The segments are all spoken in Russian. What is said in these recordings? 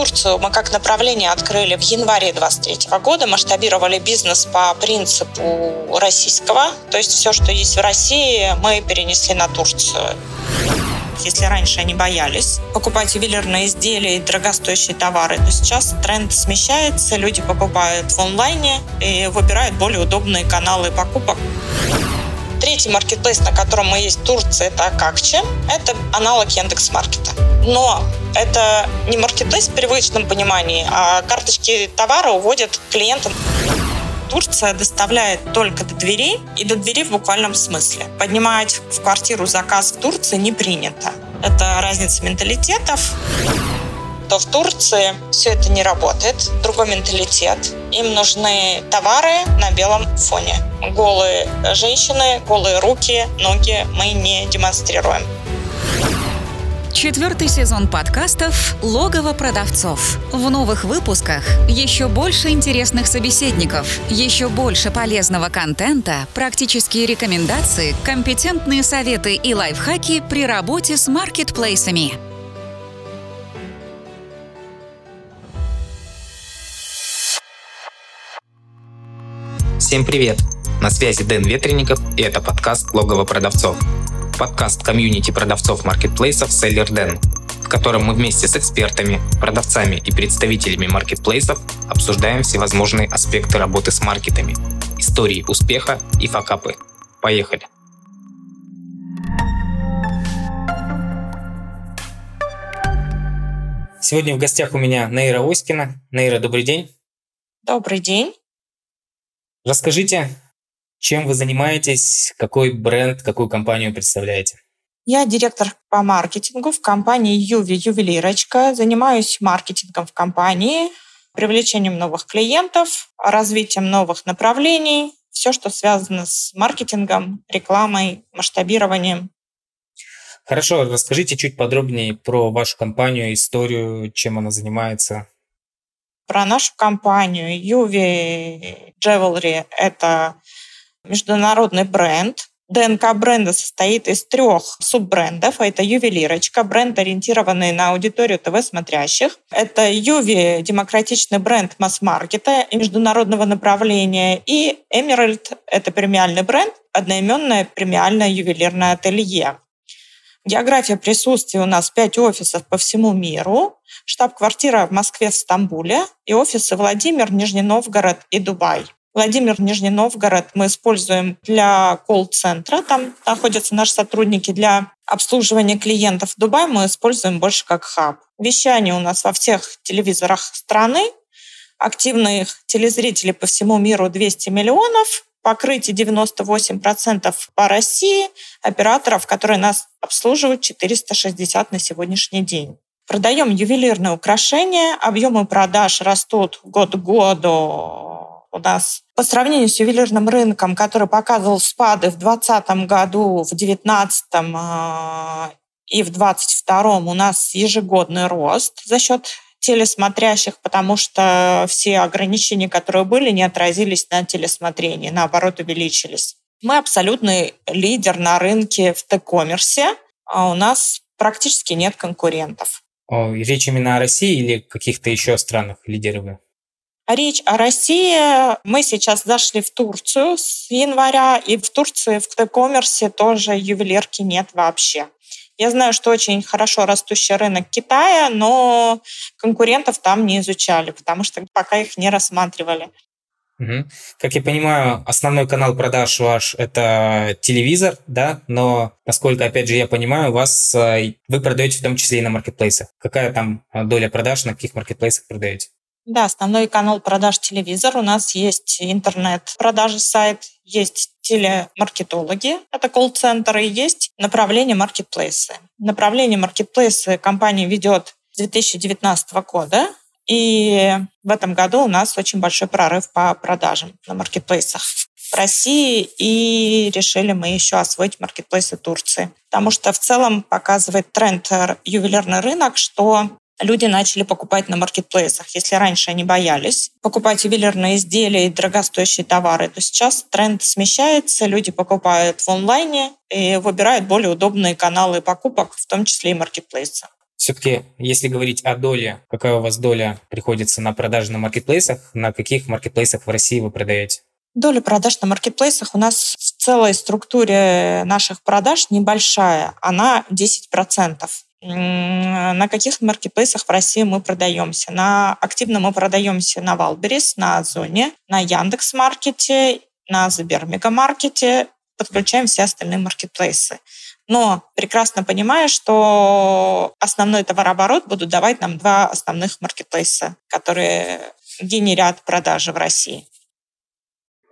Турцию мы как направление открыли в январе 2023 года, масштабировали бизнес по принципу российского, то есть все, что есть в России, мы перенесли на Турцию. Если раньше они боялись покупать ювелирные изделия и дорогостоящие товары, то сейчас тренд смещается, люди покупают в онлайне и выбирают более удобные каналы покупок. Третий маркетплейс, на котором мы есть в Турции, это Акакчи. Это аналог Яндекс.Маркета. Но это не маркетплейс в привычном понимании, а карточки товара уводят клиентам. Турция доставляет только до дверей и до двери в буквальном смысле. Поднимать в квартиру заказ в Турции не принято. Это разница менталитетов то в Турции все это не работает, другой менталитет. Им нужны товары на белом фоне. Голые женщины, голые руки, ноги мы не демонстрируем. Четвертый сезон подкастов «Логово продавцов». В новых выпусках еще больше интересных собеседников, еще больше полезного контента, практические рекомендации, компетентные советы и лайфхаки при работе с маркетплейсами. Всем привет! На связи Дэн Ветренников и это подкаст «Логово продавцов». Подкаст комьюнити продавцов маркетплейсов Seller Den, в котором мы вместе с экспертами, продавцами и представителями маркетплейсов обсуждаем всевозможные аспекты работы с маркетами, истории успеха и факапы. Поехали! Сегодня в гостях у меня Нейра Оськина. Нейра, добрый день. Добрый день. Расскажите, чем вы занимаетесь, какой бренд, какую компанию представляете? Я директор по маркетингу в компании Юви Ювелирочка. Занимаюсь маркетингом в компании, привлечением новых клиентов, развитием новых направлений, все, что связано с маркетингом, рекламой, масштабированием. Хорошо, расскажите чуть подробнее про вашу компанию, историю, чем она занимается про нашу компанию. Юви Jewelry – это международный бренд. ДНК бренда состоит из трех суббрендов. Это ювелирочка, бренд, ориентированный на аудиторию ТВ-смотрящих. Это Юви, демократичный бренд масс-маркета и международного направления. И Emerald – это премиальный бренд, одноименное премиальное ювелирное ателье. География присутствия у нас 5 офисов по всему миру, штаб-квартира в Москве, в Стамбуле и офисы Владимир, Нижний Новгород и Дубай. Владимир, Нижний Новгород мы используем для колл-центра. Там находятся наши сотрудники для обслуживания клиентов. Дубай мы используем больше как хаб. Вещание у нас во всех телевизорах страны. Активных телезрителей по всему миру 200 миллионов покрытие 98% по России, операторов, которые нас обслуживают 460 на сегодняшний день. Продаем ювелирные украшения, объемы продаж растут год к году у нас по сравнению с ювелирным рынком, который показывал спады в 2020 году, в 2019 а, и в 2022 у нас ежегодный рост за счет телесмотрящих, потому что все ограничения, которые были, не отразились на телесмотрении, наоборот, увеличились. Мы абсолютный лидер на рынке в Т-коммерсе, а у нас практически нет конкурентов. О, речь именно о России или каких-то еще странах лидеров? Речь о России. Мы сейчас зашли в Турцию с января, и в Турции в Т-коммерсе тоже ювелирки нет вообще. Я знаю, что очень хорошо растущий рынок Китая, но конкурентов там не изучали, потому что пока их не рассматривали. Угу. Как я понимаю, основной канал продаж ваш – это телевизор, да, но, насколько, опять же, я понимаю, вас, э, вы продаете в том числе и на маркетплейсах. Какая там э, доля продаж, на каких маркетплейсах продаете? Да, основной канал продаж телевизор. У нас есть интернет-продажи сайт, есть телемаркетологи, это колл-центры, и есть направление маркетплейсы. Направление маркетплейсы компания ведет с 2019 года, и в этом году у нас очень большой прорыв по продажам на маркетплейсах в России, и решили мы еще освоить маркетплейсы Турции. Потому что в целом показывает тренд ювелирный рынок, что люди начали покупать на маркетплейсах. Если раньше они боялись покупать ювелирные изделия и дорогостоящие товары, то сейчас тренд смещается, люди покупают в онлайне и выбирают более удобные каналы покупок, в том числе и маркетплейсы. Все-таки, если говорить о доле, какая у вас доля приходится на продажи на маркетплейсах, на каких маркетплейсах в России вы продаете? Доля продаж на маркетплейсах у нас в целой структуре наших продаж небольшая, она 10%. На каких маркетплейсах в России мы продаемся? На активно мы продаемся на Валберис, на Озоне, на Яндекс.Маркете, на Сбермегамаркете, подключаем все остальные маркетплейсы. Но прекрасно понимая, что основной товарооборот будут давать нам два основных маркетплейса, которые генерят продажи в России.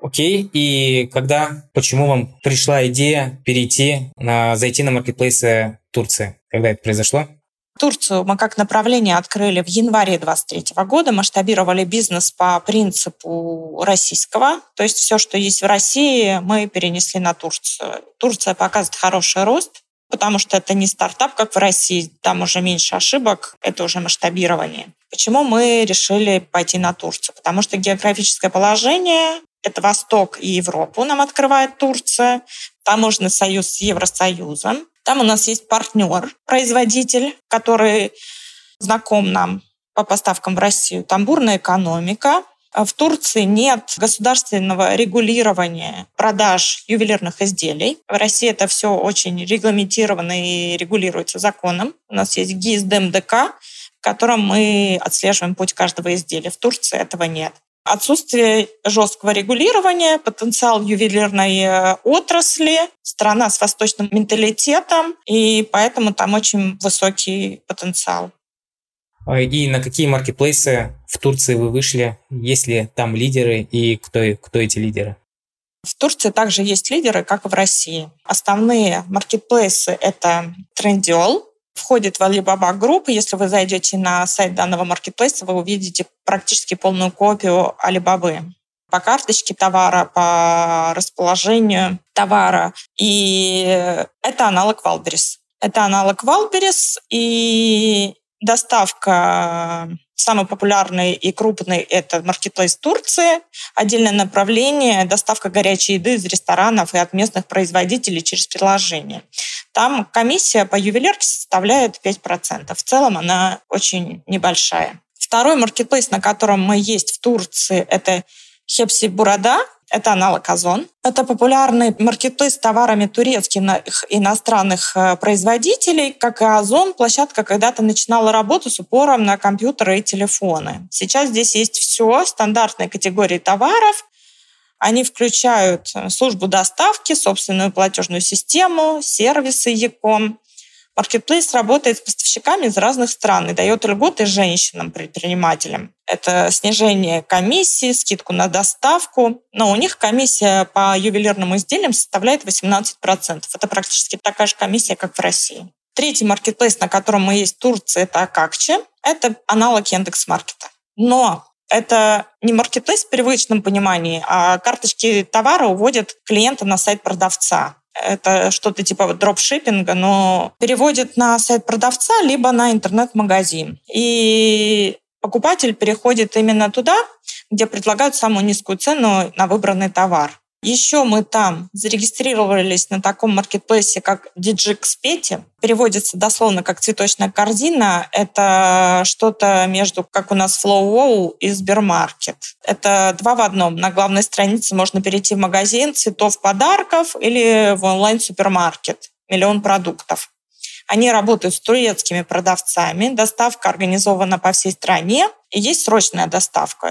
Окей, и когда, почему вам пришла идея перейти на, зайти на маркетплейсы Турции? Когда это произошло? Турцию мы как направление открыли в январе 2023 года, масштабировали бизнес по принципу российского, то есть все, что есть в России, мы перенесли на Турцию. Турция показывает хороший рост, потому что это не стартап, как в России, там уже меньше ошибок, это уже масштабирование. Почему мы решили пойти на Турцию? Потому что географическое положение это Восток и Европу нам открывает Турция, таможенный союз с Евросоюзом. Там у нас есть партнер, производитель, который знаком нам по поставкам в Россию. Там бурная экономика. В Турции нет государственного регулирования продаж ювелирных изделий. В России это все очень регламентировано и регулируется законом. У нас есть ГИС ДМДК, в котором мы отслеживаем путь каждого изделия. В Турции этого нет отсутствие жесткого регулирования, потенциал ювелирной э, отрасли, страна с восточным менталитетом, и поэтому там очень высокий потенциал. А, и на какие маркетплейсы в Турции вы вышли? Есть ли там лидеры и кто, кто эти лидеры? В Турции также есть лидеры, как и в России. Основные маркетплейсы — это Trendyol, входит в Alibaba Group. Если вы зайдете на сайт данного маркетплейса, вы увидите практически полную копию Alibaba по карточке товара, по расположению товара. И это аналог Wildberries. Это аналог Wildberries, и доставка Самый популярный и крупный – это маркетплейс Турции. Отдельное направление – доставка горячей еды из ресторанов и от местных производителей через приложение. Там комиссия по ювелирке составляет 5%. В целом она очень небольшая. Второй маркетплейс, на котором мы есть в Турции, это Хепси Бурада. Это аналог Озон. Это популярный маркетплейс с товарами турецких иностранных э, производителей. Как и Озон, площадка когда-то начинала работу с упором на компьютеры и телефоны. Сейчас здесь есть все, стандартные категории товаров. Они включают э, службу доставки, собственную платежную систему, сервисы Яком, Marketplace работает с поставщиками из разных стран и дает льготы женщинам-предпринимателям. Это снижение комиссии, скидку на доставку. Но у них комиссия по ювелирным изделиям составляет 18%. Это практически такая же комиссия, как в России. Третий маркетплейс, на котором мы есть в Турции, это Акакче. Это аналог Яндекс.Маркета. Но это не маркетплейс в привычном понимании, а карточки товара уводят клиента на сайт продавца это что-то типа дропшиппинга, но переводит на сайт продавца либо на интернет-магазин. И покупатель переходит именно туда, где предлагают самую низкую цену на выбранный товар. Еще мы там зарегистрировались на таком маркетплейсе, как Digixpeti. Переводится дословно как цветочная корзина. Это что-то между, как у нас FlowWow и Сбермаркет. Это два в одном. На главной странице можно перейти в магазин цветов подарков или в онлайн-супермаркет. Миллион продуктов. Они работают с турецкими продавцами. Доставка организована по всей стране. И есть срочная доставка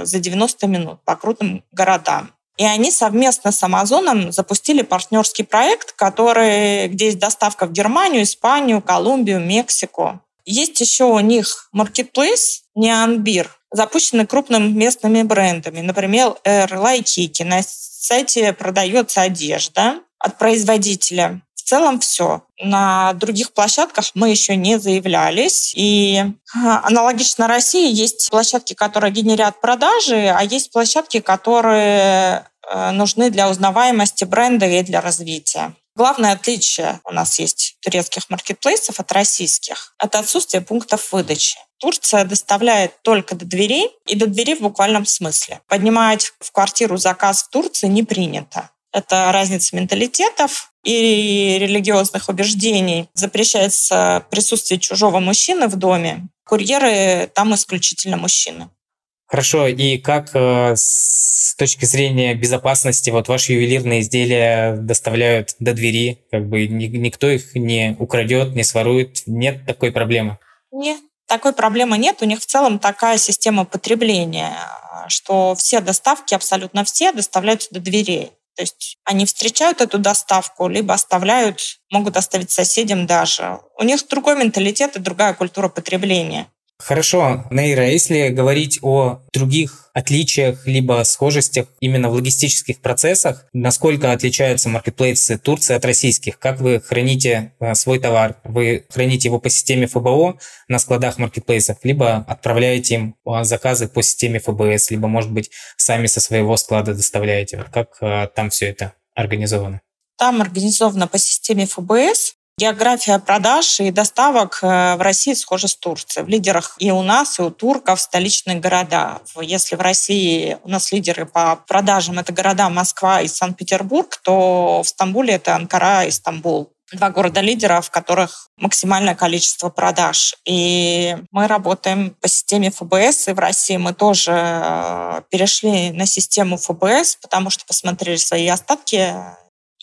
э, за 90 минут по крупным городам. И они совместно с Амазоном запустили партнерский проект, который, где есть доставка в Германию, Испанию, Колумбию, Мексику. Есть еще у них marketplace Неанбир, запущенный крупными местными брендами. Например, Лайкики. На сайте продается одежда от производителя. В целом все. На других площадках мы еще не заявлялись. И а, аналогично России есть площадки, которые генерят продажи, а есть площадки, которые э, нужны для узнаваемости бренда и для развития. Главное отличие у нас есть турецких маркетплейсов от российских – это отсутствие пунктов выдачи. Турция доставляет только до дверей и до дверей в буквальном смысле. Поднимать в квартиру заказ в Турции не принято. Это разница менталитетов и религиозных убеждений. Запрещается присутствие чужого мужчины в доме. Курьеры там исключительно мужчины. Хорошо, и как э, с точки зрения безопасности вот ваши ювелирные изделия доставляют до двери, как бы ни, никто их не украдет, не сворует, нет такой проблемы? Нет, такой проблемы нет. У них в целом такая система потребления, что все доставки, абсолютно все, доставляются до дверей. То есть они встречают эту доставку, либо оставляют, могут оставить соседям даже. У них другой менталитет и другая культура потребления. Хорошо, Нейра, если говорить о других отличиях либо схожестях именно в логистических процессах, насколько отличаются маркетплейсы Турции от российских? Как вы храните э, свой товар? Вы храните его по системе ФБО на складах маркетплейсов, либо отправляете им э, заказы по системе ФБС, либо, может быть, сами со своего склада доставляете? Как э, там все это организовано? Там организовано по системе ФБС. География продаж и доставок э, в России схожа с Турцией. В лидерах и у нас, и у турков столичные города. Если в России у нас лидеры по продажам это города Москва и Санкт-Петербург, то в Стамбуле это Анкара и Стамбул два города-лидера, в которых максимальное количество продаж. И мы работаем по системе ФБС, и в России мы тоже э, перешли на систему ФБС, потому что посмотрели свои остатки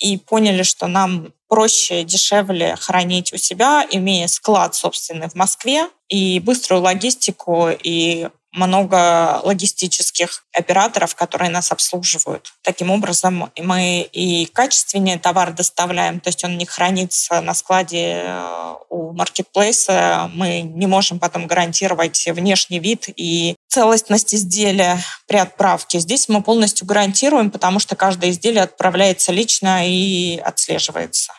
и поняли, что нам проще, дешевле хранить у себя, имея склад собственный в Москве и быструю логистику и много логистических операторов, которые нас обслуживают. Таким образом, мы и качественнее товар доставляем, то есть он не хранится на складе э, у маркетплейса. Мы не можем потом гарантировать внешний вид и целостность изделия при отправке. Здесь мы полностью гарантируем, потому что каждое изделие отправляется лично и отслеживается.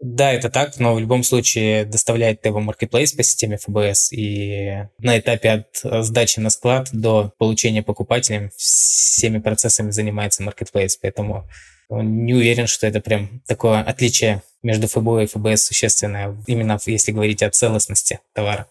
Да, это так, но в любом случае доставляет его Marketplace по системе ФБС, и на этапе от сдачи на склад до получения покупателем всеми процессами занимается Marketplace, поэтому не уверен, что это прям такое отличие между ФБО и ФБС существенное, именно если говорить о целостности товара.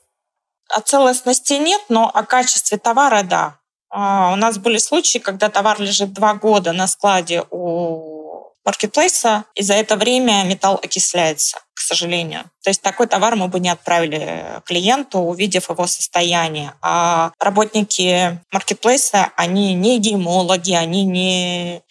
О целостности нет, но о качестве товара – да. А, у нас были случаи, когда товар лежит два года на складе у маркетплейса, и за это время металл окисляется, к сожалению. То есть такой товар мы бы не отправили клиенту, увидев его состояние. А работники маркетплейса, они не геймологи, они не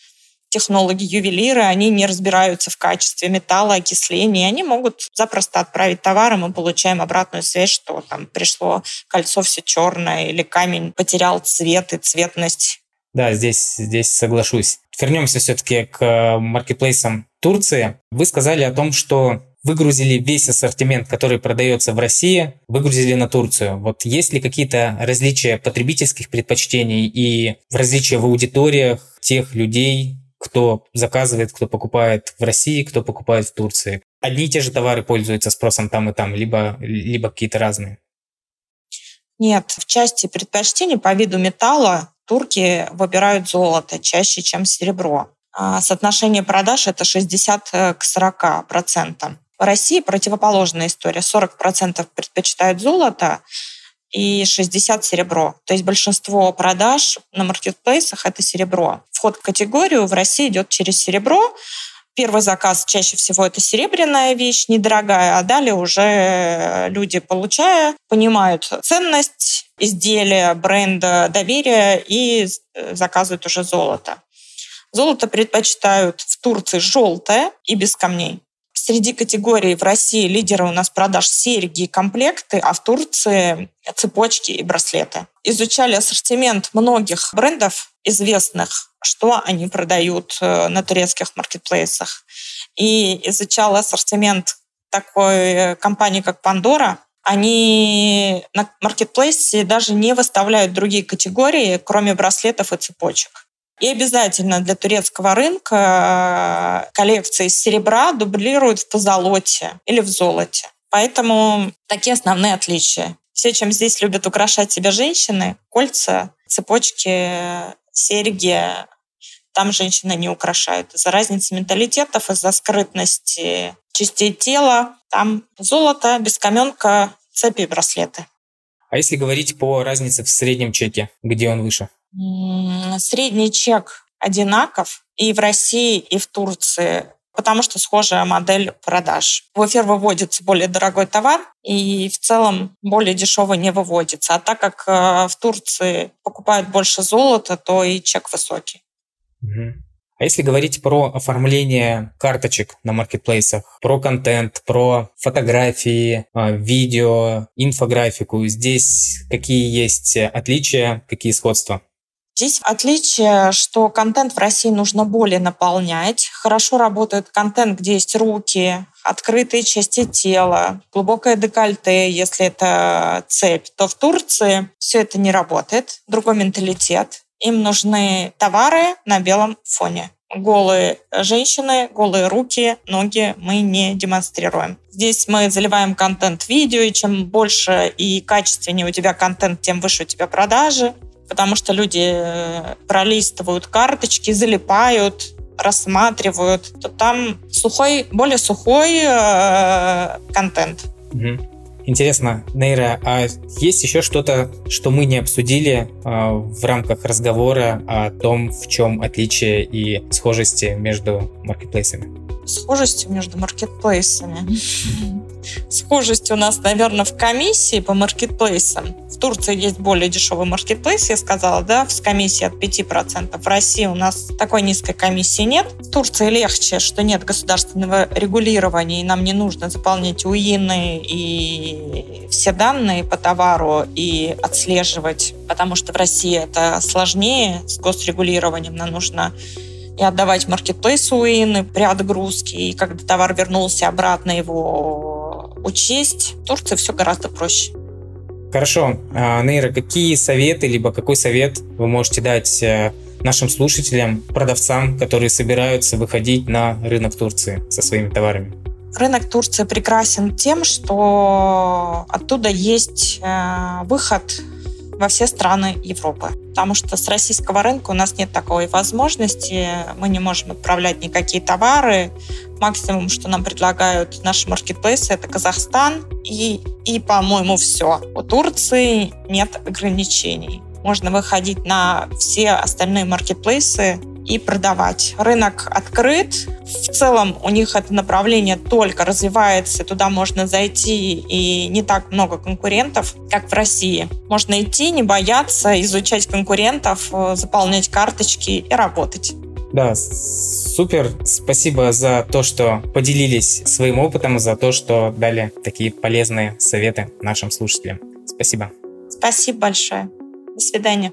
технологи-ювелиры, они не разбираются в качестве металла, окисления. Они могут запросто отправить товар, и мы получаем обратную связь, что там пришло кольцо все черное или камень потерял цвет и цветность. Да, здесь, здесь соглашусь. Вернемся все-таки к э, маркетплейсам Турции. Вы сказали о том, что выгрузили весь ассортимент, который продается в России, выгрузили на Турцию. Вот есть ли какие-то различия потребительских предпочтений и различия в аудиториях тех людей, кто заказывает, кто покупает в России, кто покупает в Турции? Одни и те же товары пользуются спросом там и там, либо, либо какие-то разные? Нет, в части предпочтений по виду металла турки выбирают золото чаще, чем серебро. А соотношение продаж это 60 э, к 40 процентам. В России противоположная история. 40 процентов предпочитают золото и 60 серебро. То есть большинство продаж на маркетплейсах это серебро. Вход в категорию в России идет через серебро, Первый заказ чаще всего это серебряная вещь, недорогая, а далее уже люди, получая, понимают ценность изделия, бренда, доверия и э, заказывают уже золото. Золото предпочитают в Турции желтое и без камней. Среди категорий в России лидеры у нас продаж серьги и комплекты, а в Турции цепочки и браслеты. Изучали ассортимент многих брендов известных что они продают э, на турецких маркетплейсах. И изучала ассортимент такой э, компании, как Pandora. Они на маркетплейсе даже не выставляют другие категории, кроме браслетов и цепочек. И обязательно для турецкого рынка э, коллекции из серебра дублируют в позолоте или в золоте. Поэтому такие основные отличия. Все, чем здесь любят украшать себя женщины, кольца, цепочки, серьги, там женщины не украшают. Из-за разницы менталитетов, из-за скрытности частей тела, там золото, бескаменка, цепи и браслеты. А если говорить по разнице в среднем чеке, где он выше? Средний чек одинаков и в России, и в Турции потому что схожая модель продаж. В эфир выводится более дорогой товар, и в целом более дешевый не выводится. А так как э, в Турции покупают больше золота, то и чек высокий. А если говорить про оформление карточек на маркетплейсах, про контент, про фотографии, э, видео, инфографику, здесь какие есть отличия, какие сходства? Здесь отличие, что контент в России нужно более наполнять. Хорошо работает контент, где есть руки, открытые части тела, глубокое декольте, если это цепь, то в Турции все это не работает. Другой менталитет. Им нужны товары на белом фоне. Голые женщины, голые руки, ноги мы не демонстрируем. Здесь мы заливаем контент видео, и чем больше и качественнее у тебя контент, тем выше у тебя продажи потому что люди э, пролистывают карточки, залипают, рассматривают, то там сухой, более сухой э, контент. Угу. Интересно, Нейра, а есть еще что-то, что мы не обсудили э, в рамках разговора о том, в чем отличие и схожести между маркетплейсами? Схожести между маркетплейсами. Схожесть у нас, наверное, в комиссии по маркетплейсам. В Турции есть более дешевый маркетплейс, я сказала, да, с комиссией от 5%. В России у нас такой низкой комиссии нет. В Турции легче, что нет государственного регулирования, и нам не нужно заполнять УИНы и все данные по товару и отслеживать, потому что в России это сложнее с госрегулированием. Нам нужно и отдавать маркетплейсу УИНы при отгрузке, и когда товар вернулся обратно, его учесть. В Турции все гораздо проще. Хорошо. А, Нейра, какие советы, либо какой совет вы можете дать э, нашим слушателям, продавцам, которые собираются выходить на рынок Турции со своими товарами? Рынок Турции прекрасен тем, что оттуда есть э, выход во все страны Европы. Потому что с российского рынка у нас нет такой возможности. Мы не можем отправлять никакие товары. Максимум, что нам предлагают наши маркетплейсы, это Казахстан. И, и по-моему, все. У Турции нет ограничений. Можно выходить на все остальные маркетплейсы и продавать. Рынок открыт. В целом у них это направление только развивается, туда можно зайти, и не так много конкурентов, как в России. Можно идти, не бояться, изучать конкурентов, э, заполнять карточки и работать. Да, супер. Спасибо за то, что поделились своим опытом, за то, что дали такие полезные советы нашим слушателям. Спасибо. Спасибо большое. До свидания.